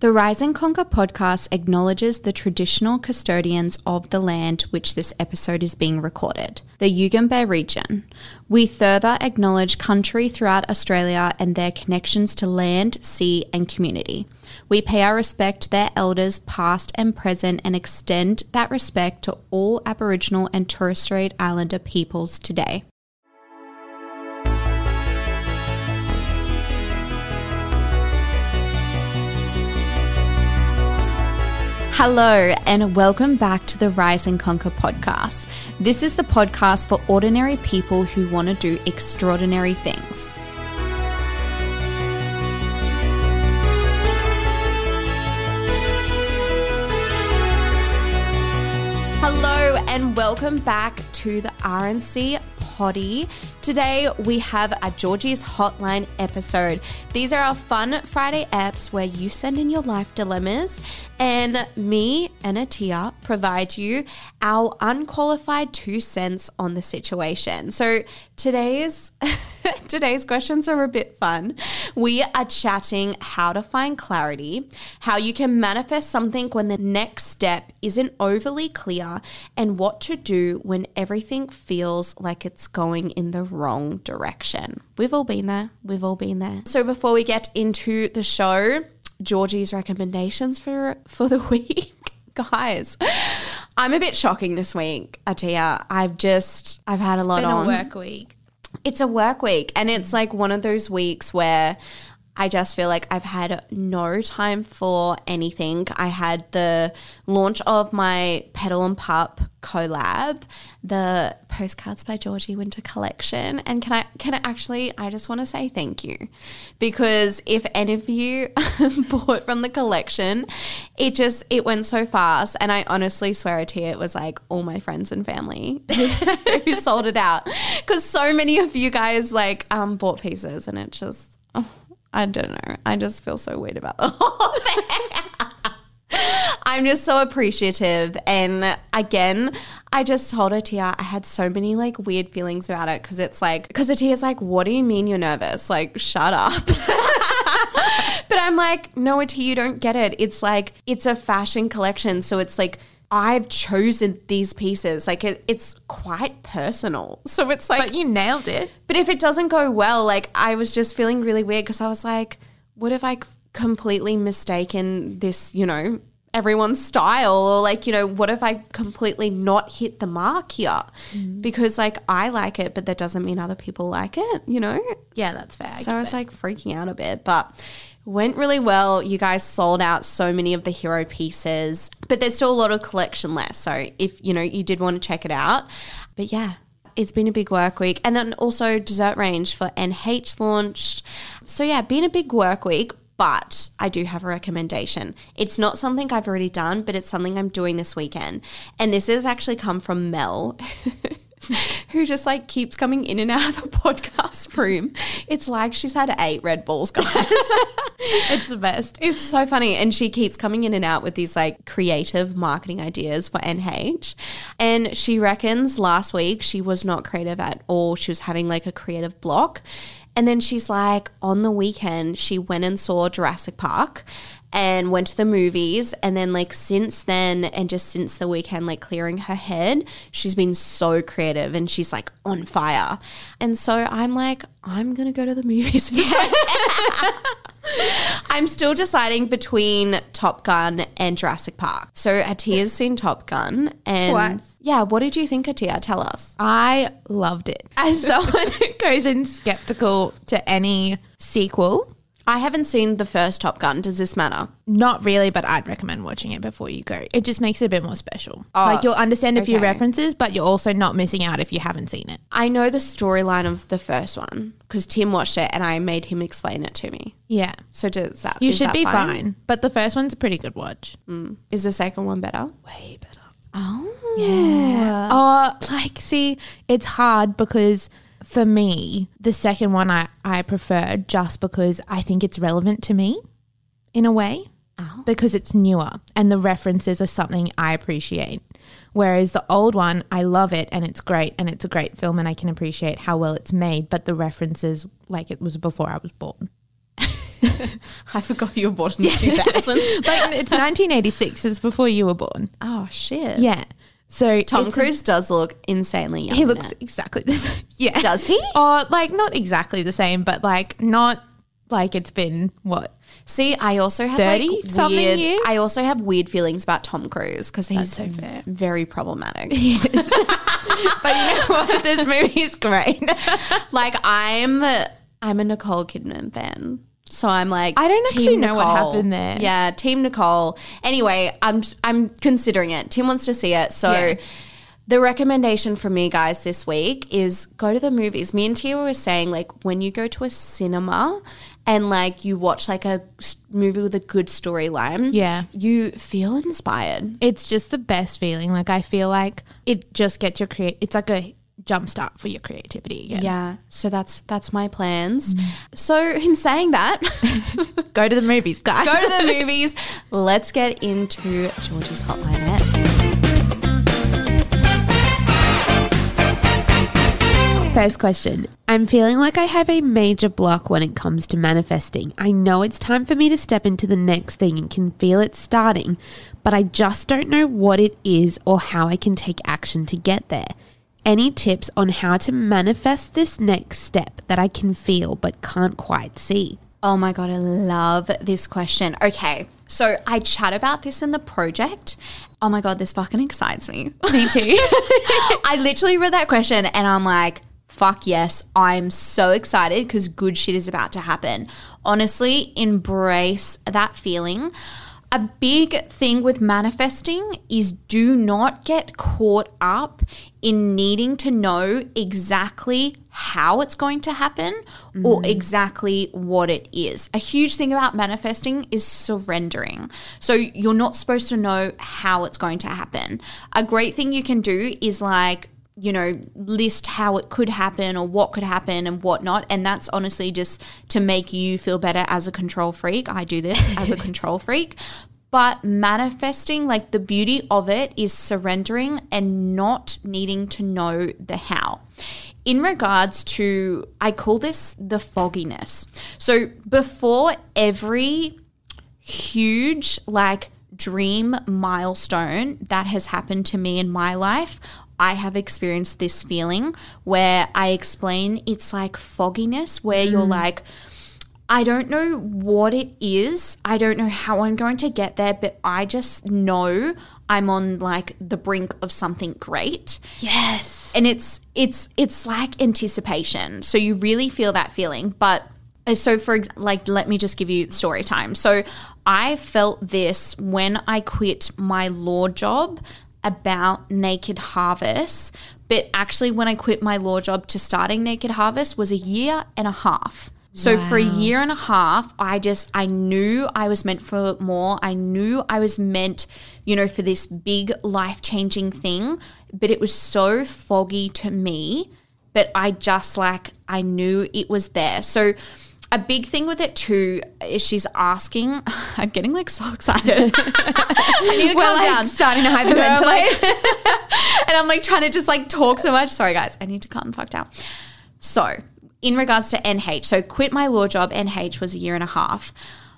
The Rise and Conquer podcast acknowledges the traditional custodians of the land which this episode is being recorded, the Yugambeh region. We further acknowledge country throughout Australia and their connections to land, sea, and community. We pay our respect to their elders, past and present, and extend that respect to all Aboriginal and Torres Strait Islander peoples today. Hello, and welcome back to the Rise and Conquer podcast. This is the podcast for ordinary people who want to do extraordinary things. Hello, and welcome back to the RNC Poddy. Today we have a Georgie's Hotline episode. These are our fun Friday apps where you send in your life dilemmas, and me and Atia provide you our unqualified two cents on the situation. So today's today's questions are a bit fun. We are chatting how to find clarity, how you can manifest something when the next step isn't overly clear, and what to do when everything feels like it's going in the wrong direction. We've all been there. We've all been there. So before we get into the show, Georgie's recommendations for for the week. Guys, I'm a bit shocking this week, Atia. I've just I've had a lot been on. a work week. It's a work week, and it's like one of those weeks where I just feel like I've had no time for anything. I had the launch of my Petal and Pup collab, the postcards by Georgie Winter collection, and can I can I actually I just want to say thank you because if any of you bought from the collection, it just it went so fast, and I honestly swear to you, it was like all my friends and family who sold it out because so many of you guys like um bought pieces, and it just. Oh, I don't know. I just feel so weird about the whole thing. I'm just so appreciative. And again, I just told Atia I had so many like weird feelings about it because it's like, because Atia's like, what do you mean you're nervous? Like, shut up. but I'm like, no, Atia, you don't get it. It's like, it's a fashion collection. So it's like, I've chosen these pieces. Like it, it's quite personal. So it's like But you nailed it. but if it doesn't go well, like I was just feeling really weird because I was like, what if I completely mistaken this, you know, everyone's style? Or like, you know, what if I completely not hit the mark here? Mm-hmm. Because like I like it, but that doesn't mean other people like it, you know? Yeah, that's fair. So I was like freaking out a bit, but went really well. You guys sold out so many of the hero pieces, but there's still a lot of collection left. So if you know you did want to check it out, but yeah. It's been a big work week. And then also dessert range for NH launched. So yeah, been a big work week, but I do have a recommendation. It's not something I've already done, but it's something I'm doing this weekend. And this has actually come from Mel, who just like keeps coming in and out of the podcast room. It's like she's had eight Red Bulls, guys. it's the best. It's so funny. And she keeps coming in and out with these like creative marketing ideas for NH. And she reckons last week she was not creative at all. She was having like a creative block. And then she's like, on the weekend, she went and saw Jurassic Park and went to the movies. And then, like, since then, and just since the weekend, like clearing her head, she's been so creative and she's like on fire. And so I'm like, I'm going to go to the movies. I'm still deciding between Top Gun and Jurassic Park. So Atia's seen Top Gun, and Twice. yeah, what did you think, Atia? Tell us. I loved it. As someone who goes in skeptical to any sequel, I haven't seen the first Top Gun. Does this matter? not really, but I'd recommend watching it before you go. It just makes it a bit more special. Oh, like you'll understand a few okay. references, but you're also not missing out if you haven't seen it. I know the storyline of the first one because Tim watched it, and I made him explain it to me. Yeah. So does that? You should that be fine? But the first one's a pretty good watch. Mm. Is the second one better? Way better. Oh, Yeah. Oh, like, see, it's hard because for me, the second one I, I prefer just because I think it's relevant to me in a way. Oh. Because it's newer and the references are something I appreciate. Whereas the old one, I love it and it's great and it's a great film and I can appreciate how well it's made, but the references, like it was before I was born. I forgot you were born in the 2000s. like it's 1986. It's before you were born. oh shit. Yeah. So Tom Cruise does look insanely young. he looks it. exactly the same. Yeah. Does he? Or like not exactly the same, but like not like it's been what See, I also have 30 like something weird, years? I also have weird feelings about Tom Cruise because he's so fair. very problematic. But you know what? this movie is great. like I'm, I'm a Nicole Kidman fan. So I'm like, I don't actually know what happened there. Yeah, Team Nicole. Anyway, I'm I'm considering it. Tim wants to see it, so Yeah. the recommendation from me guys this week is go to the movies. Me and Tia were saying like when you go to a cinema and like you watch like a movie with a good storyline, Yeah. you feel inspired. it's just the best feeling. Like I feel like it just gets your create. It's like a jump start for your creativity again. Yeah, so that's that's my plans. Mm. So in saying that, Go to the movies, guys. go to the movies. Let's get into Georgie's hotline. Ed. First question. I'm feeling like I have a major block when it comes to manifesting. I know it's time for me to step into the next thing and can feel it starting, but I just don't know what it is or how I can take action to get there. Any tips on how to manifest this next step that I can feel but can't quite see? Oh my God, I love this question. Okay, so I chat about this in the project. Oh my God, this fucking excites me. Me too. I literally read that question and I'm like, fuck yes, I'm so excited because good shit is about to happen. Honestly, embrace that feeling. A big thing with manifesting is do not get caught up in needing to know exactly how it's going to happen or mm. exactly what it is. A huge thing about manifesting is surrendering. So you're not supposed to know how it's going to happen. A great thing you can do is like, you know, list how it could happen or what could happen and whatnot. And that's honestly just to make you feel better as a control freak. I do this as a control freak. But manifesting, like the beauty of it is surrendering and not needing to know the how. In regards to, I call this the fogginess. So before every huge, like, dream milestone that has happened to me in my life, I have experienced this feeling where I explain it's like fogginess, where you're mm. like, I don't know what it is. I don't know how I'm going to get there, but I just know I'm on like the brink of something great. Yes. and it's it's it's like anticipation. So you really feel that feeling. But uh, so for like let me just give you story time. So i felt this when i quit my law job about naked harvest. But actually when i quit my law job to starting naked harvest was a year and a half so for a year and a half, I just I knew I was meant for more. I knew I was meant, you know, for this big life-changing thing, but it was so foggy to me, but I just like I knew it was there. So a big thing with it too is she's asking I'm getting like so excited. I need to We're calm like down. starting to hyperventilate. and I'm like trying to just like talk so much. Sorry, guys, I need to calm the fuck down. So, in regards to NH, so quit my law job, NH was a year and a half.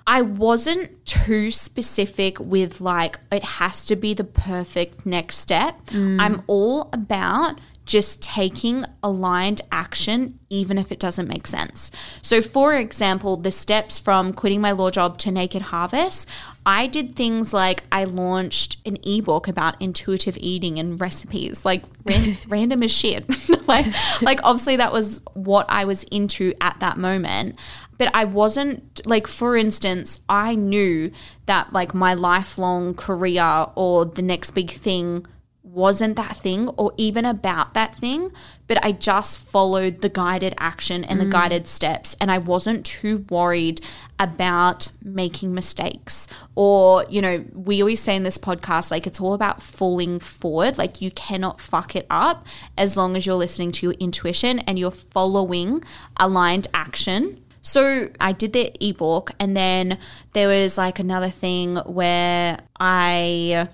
I wasn't too specific with like, it has to be the perfect next step. Mm. I'm all about just taking aligned action, even if it doesn't make sense. So, for example, the steps from quitting my law job to Naked Harvest, I did things like I launched an ebook about intuitive eating and recipes, like ran- random as shit. like, like obviously that was what I was into at that moment. But I wasn't like, for instance, I knew that like my lifelong career or the next big thing wasn't that thing or even about that thing, but I just followed the guided action and the mm. guided steps. And I wasn't too worried about making mistakes. Or, you know, we always say in this podcast, like it's all about falling forward. Like you cannot fuck it up as long as you're listening to your intuition and you're following aligned action. So I did the ebook, and then there was like another thing where I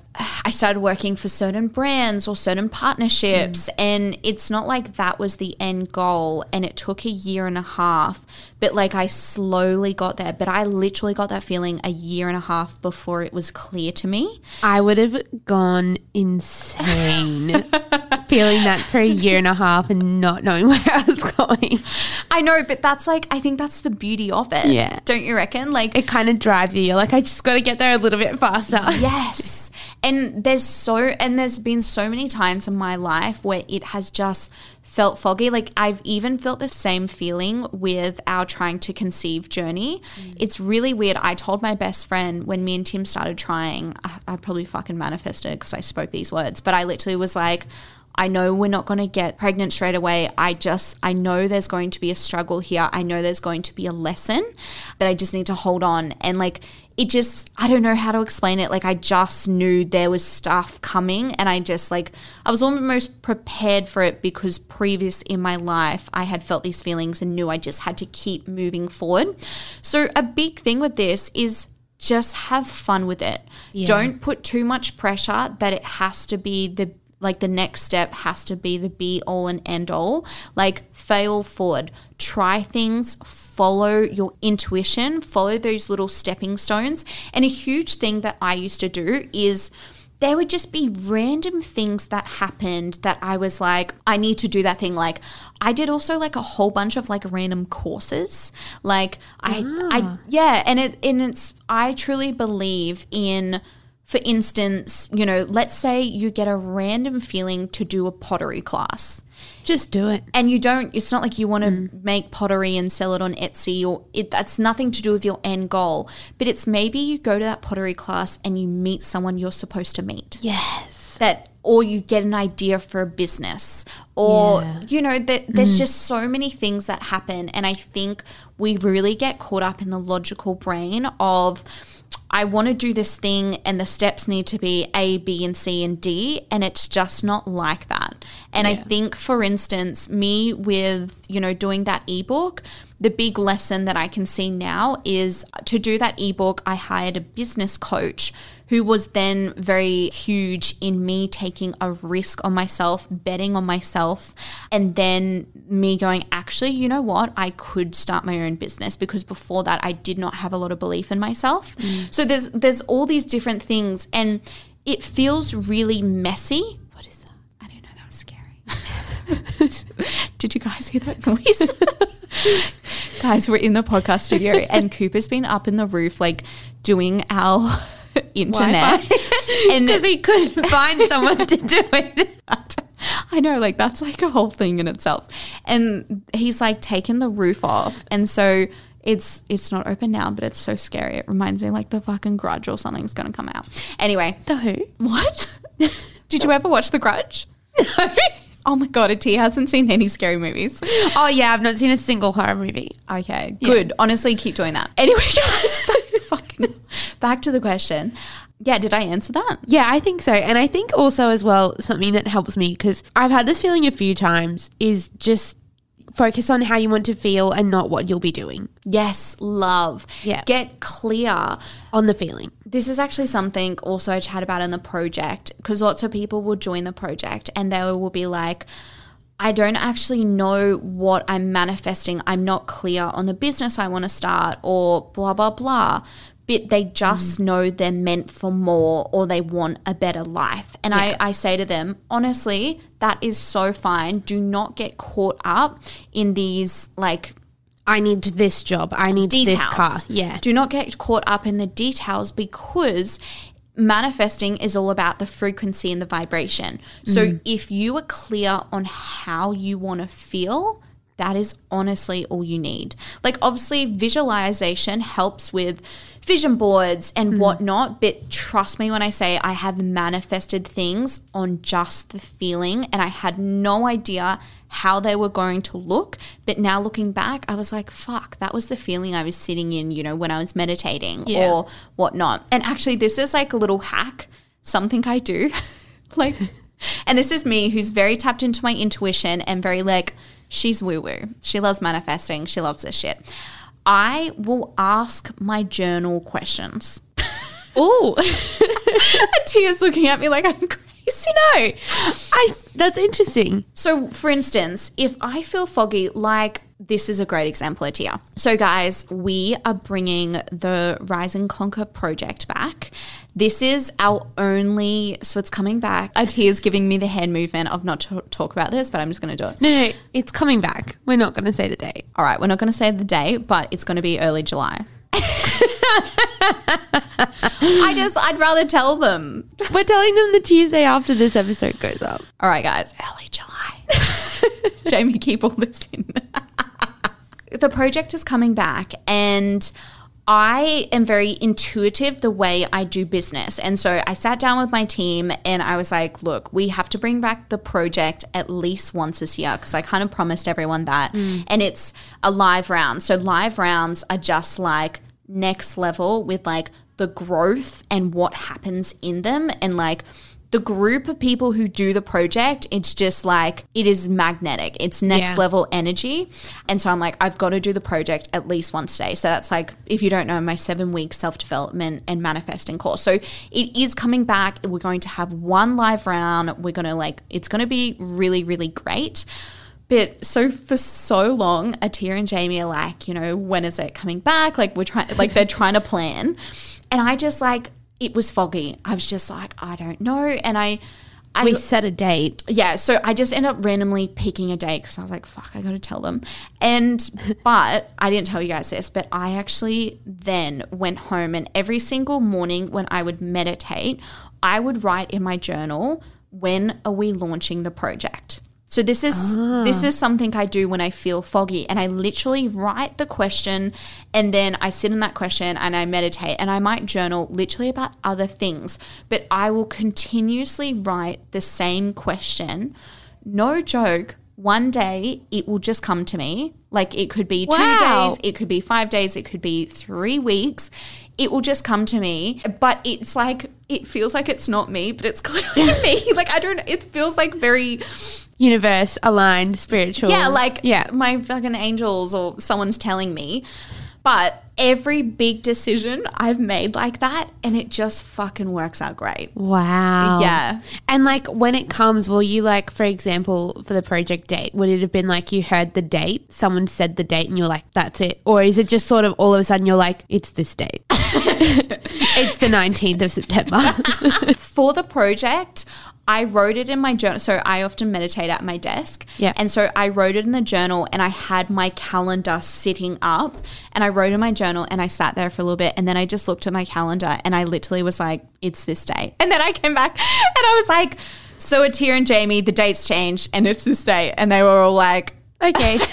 I started working for certain brands or certain partnerships, Mm. and it's not like that was the end goal. And it took a year and a half, but like I slowly got there. But I literally got that feeling a year and a half before it was clear to me. I would have gone insane feeling that for a year and a half and not knowing where I was going. I know, but that's like I think that's the beauty of it. Yeah. don't you reckon? Like It kind of drives you. You're like, I just got to get there a little bit faster. Yes. And there's so and there's been so many times in my life where it has just felt foggy. Like I've even felt the same feeling with our trying to conceive journey. Mm. It's really weird. I told my best friend when me and Tim started trying, I, I probably fucking manifested because I spoke these words, but I literally was like I know we're not going to get pregnant straight away. I just, I know there's going to be a struggle here. I know there's going to be a lesson, but I just need to hold on. And like, it just, I don't know how to explain it. Like, I just knew there was stuff coming. And I just, like, I was almost prepared for it because previous in my life, I had felt these feelings and knew I just had to keep moving forward. So, a big thing with this is just have fun with it. Don't put too much pressure that it has to be the like the next step has to be the be all and end all. Like fail forward, try things, follow your intuition, follow those little stepping stones. And a huge thing that I used to do is there would just be random things that happened that I was like, I need to do that thing. Like, I did also like a whole bunch of like random courses. Like, I, I, ah. yeah, and it, and it's, I truly believe in, for instance, you know, let's say you get a random feeling to do a pottery class. Just do it. and you don't it's not like you want to mm. make pottery and sell it on Etsy or it that's nothing to do with your end goal. But it's maybe you go to that pottery class and you meet someone you're supposed to meet. Yes. that or you get an idea for a business. Or Yeah. you know that there's mm. just so many things that happen. And i think we really get caught up in the logical brain of I want to do this thing and the steps need to be A, B, and C and D. And it's just not like that. And I think, for instance, me with, you know, doing that ebook, the big lesson that I can see now is to do that ebook, I hired a business coach who was then very huge in me taking a risk on myself, betting on myself, and then me going, actually, you know what? I could start my own business because before that I did not have a lot of belief in myself. So there's there's all these different things and it feels really messy. What is that? I don't know, that was scary. Did you guys hear that noise? guys, we're in the podcast studio and Cooper's been up in the roof like doing our internet. and Because he couldn't find someone to do it. I know, like that's like a whole thing in itself. And he's like taken the roof off, and so it's it's not open now, but it's so scary. It reminds me like the fucking Grudge or something's gonna come out. Anyway, The who? what? Did you ever watch The Grudge? No. Oh my god, Atia hasn't seen any scary movies. Oh yeah, I've not seen a single horror movie. Okay, good. Honestly, keep doing that. Anyway, guys, back, fucking, back to the question. Yeah, did I answer that? Yeah, I think so. And I think also as well something that helps me because I've had this feeling a few times is just focus on how you want to feel and not what you'll be doing Yes, love. Yeah. Get clear. on the feeling. This is actually something also I chat about in the project because lots of people will join the project and they will be like, I don't actually know what I'm manifesting. I'm not clear on the business I want to start or blah, blah, blah. But they just mm. know they're meant for more or they want a better life. And I, I say to them, honestly, that is so fine. Do not get caught up in these like I need this job. I need details. this car. Yeah. Do not get caught up in the details because manifesting is all about the frequency and the vibration. So mm. if you are clear on how you want to feel, that is honestly all you need. Like, obviously, visualization helps with vision boards and mm. whatnot, but trust me when I say I have manifested things on just the feeling, and I had no idea how they were going to look. But now looking back, I was like, fuck, that was the feeling I was sitting in, you know, when I was meditating Yeah. or whatnot. And actually, this is like a little hack, something I do. like, and this is me who's very tapped into my intuition and very like, she's woo woo. She loves manifesting. She loves this shit. I will ask my journal questions. Oh, Tia's looking at me like I'm crazy. no, I. That's interesting. So, for instance, if I feel foggy, like this is a great example, Tia. So, guys, we are bringing the Rise and Conquer project back. This is our only, so it's coming back. Tia's giving me the hand movement of not to talk about this, but I'm just going to do it. No, no, it's coming back. We're not going to say the date. All right, we're not going to say the date, but it's going to be early July. I just, I'd rather tell them. We're telling them the Tuesday after this episode goes up. All right, guys, early July. Jamie, keep all this in. The project is coming back, and I am very intuitive the way I do business. And so I sat down with my team and I was like, look, we have to bring back the project at least once this year because I kind of promised everyone that. Mm. And it's a live round. So live rounds are just like next level with like the growth and what happens in them and like the group of people who do the project, it's just like it is magnetic. It's next Yeah. level energy. And so I'm like, I've got to do the project at least once a day. So that's like, if you don't know, my seven week self development and manifesting course. So it is coming back. We're going to have one live round. We're going to like, it's going to be really, really great. But so for so long, Atia and Jamie are like, you know, when is it coming back? Like we're trying, like they're trying to plan, and I just like it was foggy. I was just like, I don't know, and I, I We set a date. yeah, so I just end up randomly picking a date because I was like, fuck, I got to tell them. And, but I didn't tell you guys this, but I actually then went home and every single morning when I would meditate, I would write in my journal, when are we launching the project? So this is this ah. is something I do when I feel foggy and I literally write the question and then I sit in that question and I meditate and I might journal literally about other things but I will continuously write the same question. No joke one day it will just come to me. Like it could be 2 days it could be 5 days it could be 3 weeks. It will just come to me but it's like it feels like it's not me but it's clearly me like I don't it feels like very Universe aligned, spiritual. yeah, like yeah. my fucking angels or someone's telling me. But every big decision I've made like that and it just fucking works out great. Wow. Yeah. And like when it comes, will you like, for example, for the project date, would it have been like you heard the date, someone said the date, and you're like, that's it? Or is it just sort of all of a sudden you're like, it's this date? it's the 19th of September. For the project, I wrote it in my journal. So I often meditate at my desk. Yeah. And so I wrote it in the journal and I had my calendar sitting up and I wrote in my journal and I sat there for a little bit and then I just looked at my calendar and I literally was like, it's this day. And then I came back and I was like, so Atia and Jamie, the date's changed and it's this day. And they were all like, okay.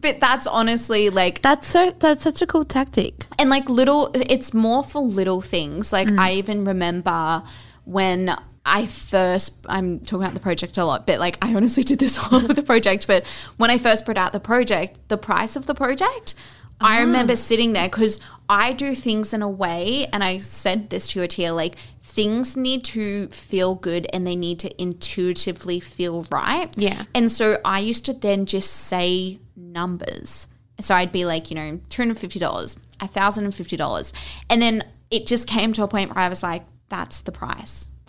but that's honestly like That's so, that's such a cool tactic. and like little it's more for little things like mm. i even remember when i first i'm talking about the project a lot but like i honestly did this all with the project but when i first put out the project the price of the project I ah. remember sitting there because I do things in a way, and I said this to Atia, like things need to feel good and they need to intuitively feel right. Yeah. And so I used to then just say numbers. So I'd be like, you know, $250, $1,050. And then it just came to a point where I was like, that's the price.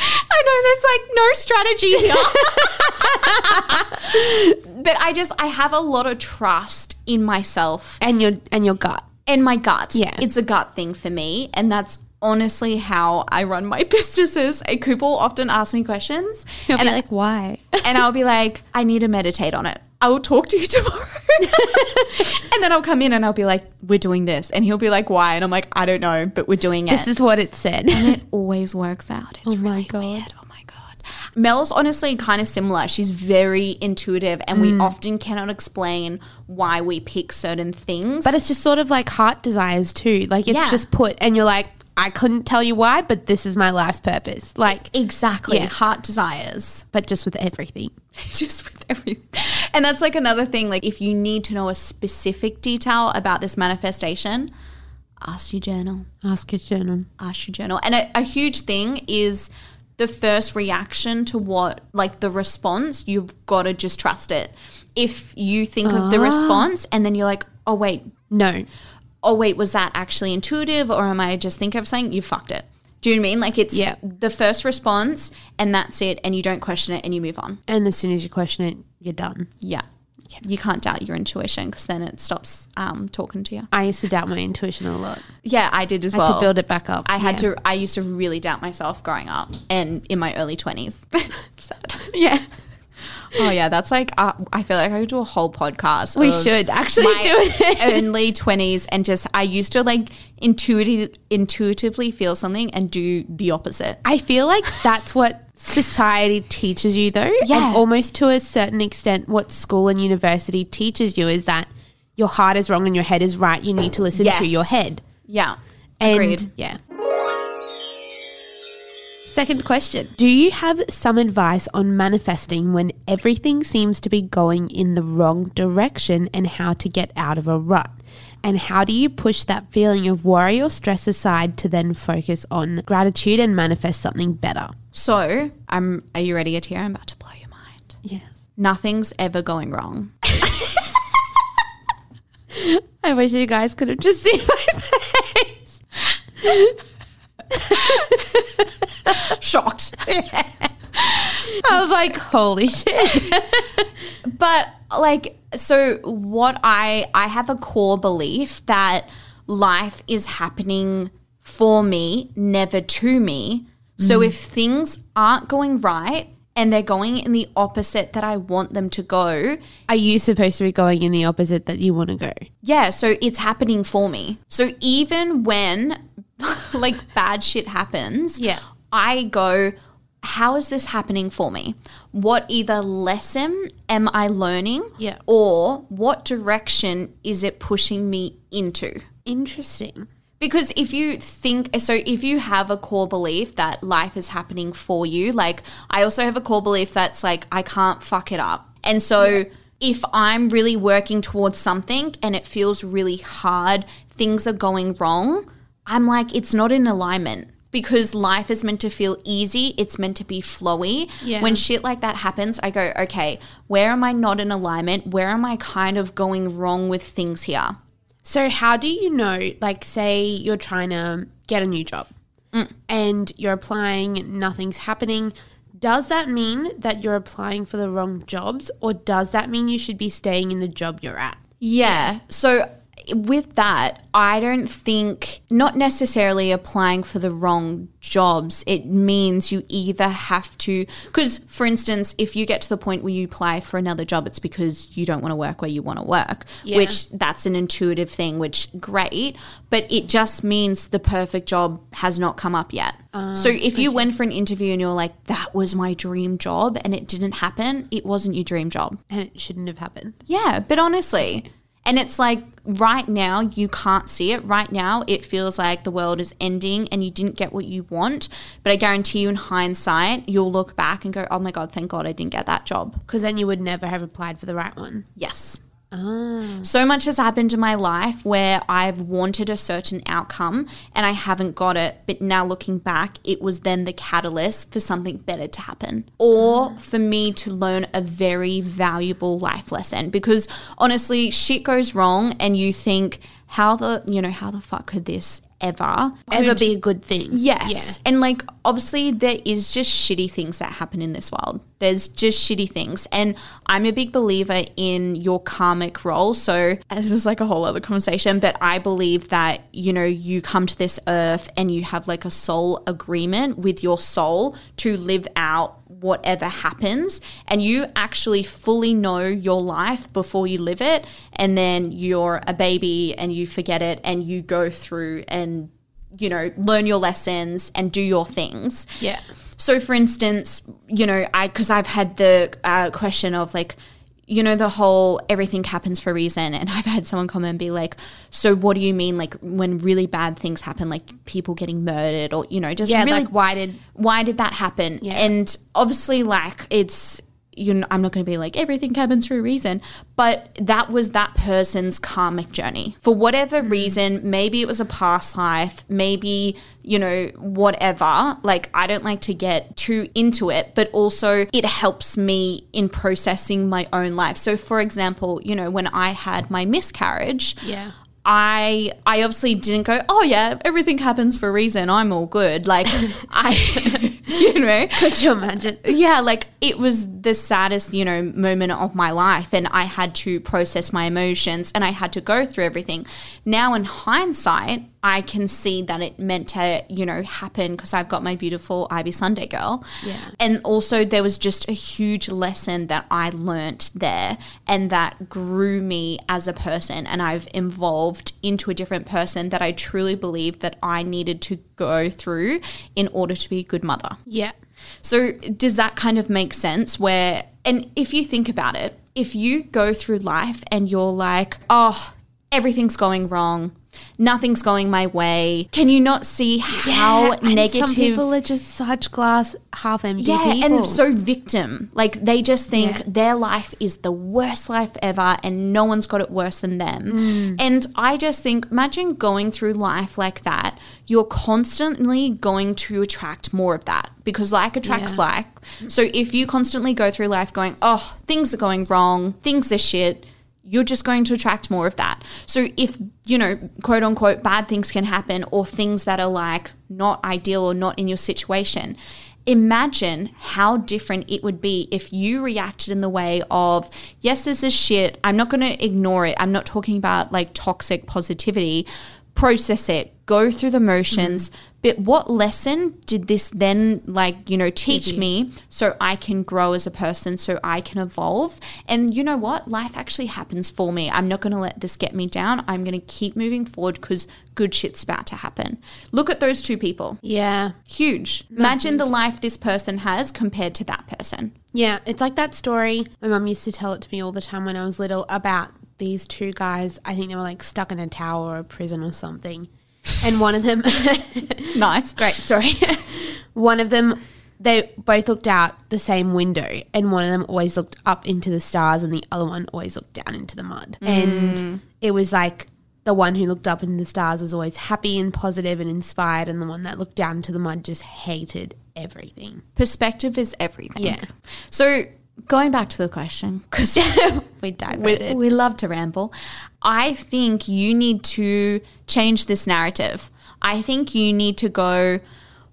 I know there's like no strategy here. but I just, I have a lot of trust in myself And your, and your gut. and my gut. Yeah. It's a gut thing for me. And that's honestly how I run my businesses. And People often ask me questions. You'll and be like, why? and I'll be like, I need to meditate on it. I will talk to you tomorrow. and then I'll come in and I'll be like, we're doing this. And he'll be like, why? And I'm like, I don't know, but we're doing it. This is what it said. and it always works out. It's Oh my really God. weird. Oh my God. Mel's honestly kind of similar. She's very intuitive and Mm. we often cannot explain why we pick certain things. But it's just sort of like heart desires too. Like it's Yeah. just put, and you're like, I couldn't tell you why, but this is my life's purpose. Like, exactly. Yeah. Heart desires. but just with everything. just with everything. And that's like another thing. Like, if you need to know a specific detail about this manifestation, ask your journal. Ask your journal. Ask your journal. And a, a huge thing is the first reaction to what, like the response, you've got to just trust it. If you think of the ah. response and then you're like, oh, wait, No. Oh, wait, was that actually intuitive or am I just thinking of something? You fucked it. Do you know what I mean? Like it's Yeah. the first response and that's it. And you don't question it and you move on. And as soon as you question it, you're done. Yeah. You can't doubt your intuition because then it stops um, talking to you. I used to doubt my intuition a lot. Yeah, I did as I well. had to build it back up. I had Yeah. to. I used to really doubt myself growing up and in my early twenties. yeah. Oh yeah, that's like uh, I feel like I could do a whole podcast. We should actually do it. early twenties and just I used to like intuitive intuitively feel something and do the opposite. I feel like that's what society teaches you, though. Yeah. And almost to a certain extent, what school and university teaches you is that your heart is wrong and your head is right. You need to listen Yes. to your head. Yeah, And agreed. yeah. Second question Do you have some advice on manifesting when everything seems to be going in the wrong direction and how to get out of a rut? And how do you push that feeling of worry or stress aside to then focus on gratitude and manifest something better? So I'm. Are you ready, Atia? I'm about to blow your mind. Yes. Nothing's ever going wrong. I wish you guys could have just seen my face. Shocked. I was like, holy shit. but like so what i i have a core belief that life is happening for me never to me so mm. if things aren't going right and they're going in the opposite that i want them to go Are you supposed to be going in the opposite that you want to go? yeah so it's happening for me so even when like bad shit happens Yeah. i go how is this happening for me what either lesson am i learning Yeah. or what direction is it pushing me into Interesting. because if you think so if you have a core belief that life is happening for you like i also have a core belief that's like i can't fuck it up and so if i'm really working towards something and it feels really hard things are going wrong i'm like it's not in alignment because life is meant to feel easy it's meant to be flowy Yeah. when shit like that happens i go okay where am i not in alignment where am i kind of going wrong with things here So, how do you know, like, say you're trying to get a new job mm. and you're applying, nothing's happening? Does that mean that you're applying for the wrong jobs, or does that mean you should be staying in the job you're at? Yeah. So with that, I don't think not necessarily applying for the wrong jobs. It means you either have to because for instance, if you get to the point where you apply for another job, it's because you don't want to work where you want to work, Yeah. which that's an intuitive thing, which great, but it just means the perfect job has not come up yet. Ah, so if you went for an interview and you're like that was my dream job and it didn't happen, it wasn't your dream job. And it shouldn't have happened. Yeah, but honestly, and it's like right now you can't see it. Right now it feels like the world is ending and you didn't get what you want. But I guarantee you, in hindsight, you'll look back and go, oh my God, thank God I didn't get that job. Because then you would never have applied for the right one. Yes. Ah. So much has happened in my life where I've wanted a certain outcome and I haven't got it. But now looking back, it was then the catalyst for something better to happen or for me to learn a very valuable life lesson. Because honestly, shit goes wrong and you think, how the, you know, how the fuck could this ever Ever be a good thing. Yes. And like obviously there is just shitty things that happen in this world. There's just shitty things. And I'm a big believer in your karmic role. So this is like a whole other conversation, but I believe that, you know, you come to this earth and you have like a soul agreement with your soul to live out whatever happens and you actually fully know your life before you live it and then you're a baby and you forget it and you go through and you know learn your lessons and do your things Yeah. so for instance you know i because i've had the uh, question of like you know the whole everything happens for a reason and i've had someone come and be like so what do you mean like when really bad things happen like people getting murdered or you know just Yeah, really like why did why did that happen? Yeah. And obviously, like, it's, you know, I'm not going to be like everything happens for a reason, but that was that person's karmic journey. For whatever mm. reason, maybe it was a past life, maybe, you know, whatever. Like, I don't like to get too into it, but also it helps me in processing my own life. So, for example, you know, when I had my miscarriage, Yeah. I I obviously didn't go, oh yeah, everything happens for a reason. I'm all good. Like I you know, Could you imagine? yeah, like it was the saddest, you know, moment of my life and I had to process my emotions and I had to go through everything. Now in hindsight, I can see that it meant to, you know, happen because I've got my beautiful Ivy Sunday girl. Yeah. And also there was just a huge lesson that I learnt there and that grew me as a person and I've evolved into a different person that I truly believe that I needed to go through in order to be a good mother. Yeah. So, does that kind of make sense? Where, and if you think about it, if you go through life and you're like, oh, everything's going wrong, nothing's going my way, can you not see how and negative? Some people are just such glass half empty yeah, people. and so victim. Like they just think Yeah. their life is the worst life ever and no one's got it worse than them. Mm. And I just think imagine going through life like that. You're constantly going to attract more of that because like attracts Yeah. like. So if you constantly go through life going, "Oh, things are going wrong, things are shit," you're just going to attract more of that. So if, you know, quote unquote, bad things can happen or things that are like not ideal or not in your situation, imagine how different it would be if you reacted in the way of, yes, this is shit. I'm not going to ignore it. I'm not talking about like toxic positivity. Process it, go through the motions. Mm-hmm. But what lesson did this then, like, you know, teach me so I can grow as a person, so I can evolve? And you know what? Life actually happens for me. I'm not going to let this get me down. I'm going to keep moving forward because good shit's about to happen. Look at those two people. yeah. Huge. Imagine the life this person has compared to that person. Yeah, it's like that story. My mum used to tell it to me all the time when I was little about these two guys. I think they were like stuck in a tower or a prison or something. And one of them, Nice. great story. one of them, they both looked out the same window, and one of them always looked up into the stars, and the other one always looked down into the mud. Mm. And it was like the one who looked up into the stars was always happy and positive and inspired, and the one that looked down into the mud just hated everything. Perspective is everything. Yeah. So going back to the question, because We we, we love to ramble. I think you need to change this narrative. I think you need to go,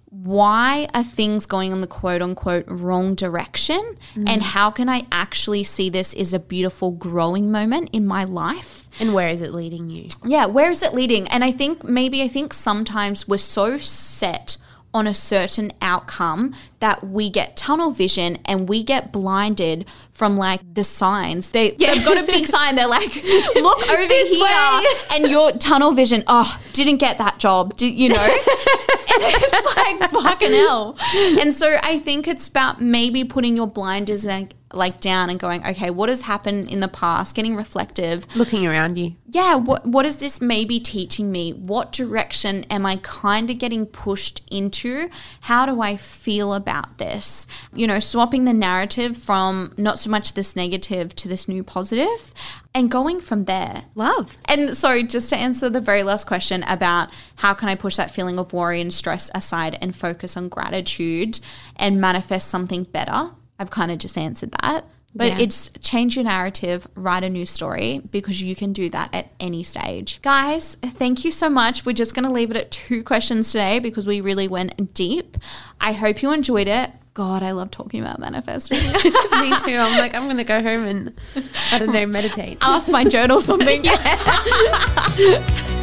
why are things going in the quote unquote wrong direction? Mm. And how can I actually see this as a beautiful growing moment in my life? And where is it leading you? Yeah, where is it leading? And I think maybe I think sometimes we're so set on a certain outcome that we get tunnel vision and we get blinded from like the signs. They, They've got a big sign. They're like, look over here. And your tunnel vision, oh, didn't get that job. Did, you know? and it's like fucking hell. And so I think it's about maybe putting your blinders like, like down and going, okay, what has happened in the past? Getting reflective Looking around you. yeah, what what is this maybe teaching me? What direction am I kind of getting pushed into? How do I feel about this? You know, swapping the narrative from not so much this negative to this new positive and going from there. Love. And sorry, just to answer the very last question about how can I push that feeling of worry and stress aside and focus on gratitude and manifest something better? I've kind of just answered that. But Yeah. it's change your narrative, write a new story because you can do that at any stage. Guys, thank you so much. We're just going to leave it at two questions today because we really went deep. I hope you enjoyed it. God, I love talking about manifesting. Me too. I'm like, I'm going to go home and, I don't know, meditate. Ask my journal something.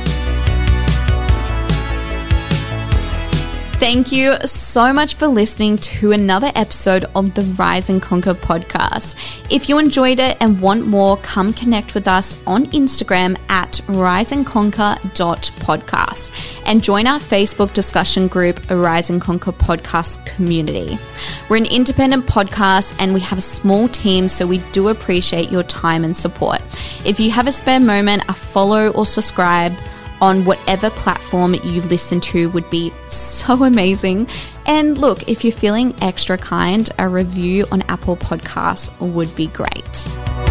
Thank you so much for listening to another episode of the Rise and Conquer podcast. If you enjoyed it and want more, come connect with us on Instagram at riseandconquer.podcast and join our Facebook discussion group, Rise and Conquer podcast community. We're an independent podcast and we have a small team, so we do appreciate your time and support. If you have a spare moment, a follow or subscribe on whatever platform you listen to would be so amazing. And look, if you're feeling extra kind, a review on Apple Podcasts would be great.